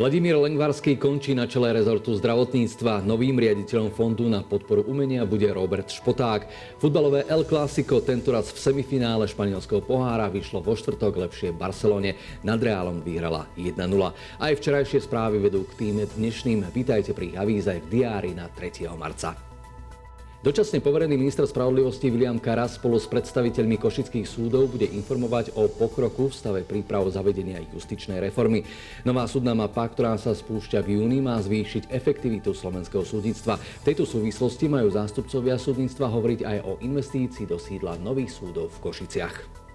Vladimír Lengvarský končí na čele rezortu zdravotníctva. Novým riaditeľom fondu na podporu umenia bude Robert Špoták. Futbalové El Clásico tentoraz v semifinále španielského pohára vyšlo vo štvrtok lepšie Barcelone. Nad Reálom vyhrala 1-0. Aj včerajšie správy vedú k tým dnešným. Vítajte pri avíze v diári na 3. marca. Dočasne poverený minister spravodlivosti William Karas spolu s predstaviteľmi košických súdov bude informovať o pokroku v stave príprav zavedenia justičnej reformy. Nová súdna mapa, ktorá sa spúšťa v júni, má zvýšiť efektivitu slovenského súdnictva. V tejto súvislosti majú zástupcovia súdnictva hovoriť aj o investícii do sídla nových súdov v Košiciach.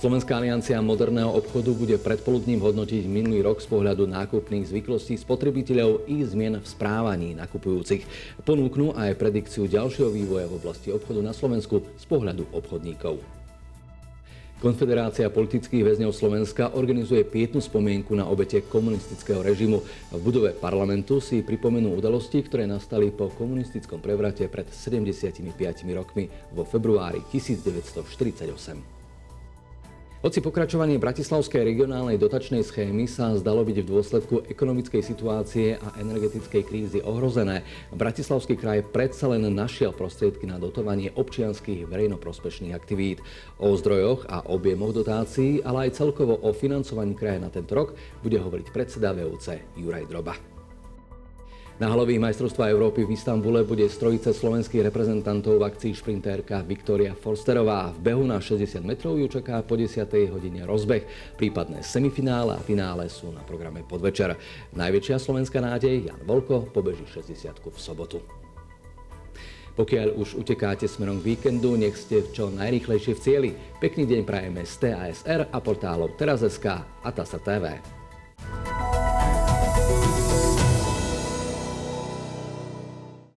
Slovenská aliancia moderného obchodu bude predpoludním hodnotiť minulý rok z pohľadu nákupných zvyklostí spotrebiteľov i zmien v správaní nakupujúcich. Ponúknú aj predikciu ďalšieho vývoja v oblasti obchodu na Slovensku z pohľadu obchodníkov. Konfederácia politických väzňov Slovenska organizuje pietnú spomienku na obete komunistického režimu. V budove parlamentu si pripomenú udalosti, ktoré nastali po komunistickom prevrate pred 75 rokmi vo februári 1948. Hoci pokračovanie Bratislavskej regionálnej dotačnej schémy sa zdalo byť v dôsledku ekonomickej situácie a energetickej krízy ohrozené, Bratislavský kraj predsa len našiel prostriedky na dotovanie občianských verejnoprospešných aktivít. O zdrojoch a objemoch dotácií, ale aj celkovo o financovaní kraja na tento rok bude hovoriť predseda VUC Juraj Droba. Na halových majstrovstvách Európy v Istambule bude strojice slovenských reprezentantov v akcii šprintérka Viktória Forsterová. V behu na 60 metrov ju čaká po 10. hodine rozbeh. Prípadné semifinále a finále sú na programe podvečer. Najväčšia slovenská nádej Jan Volko pobeží 60 v sobotu. Pokiaľ už utekáte smerom k víkendu, nech ste čo najrýchlejšie v cieli. Pekný deň prajeme z TASR a portálov Teraz.sk a TASA TV.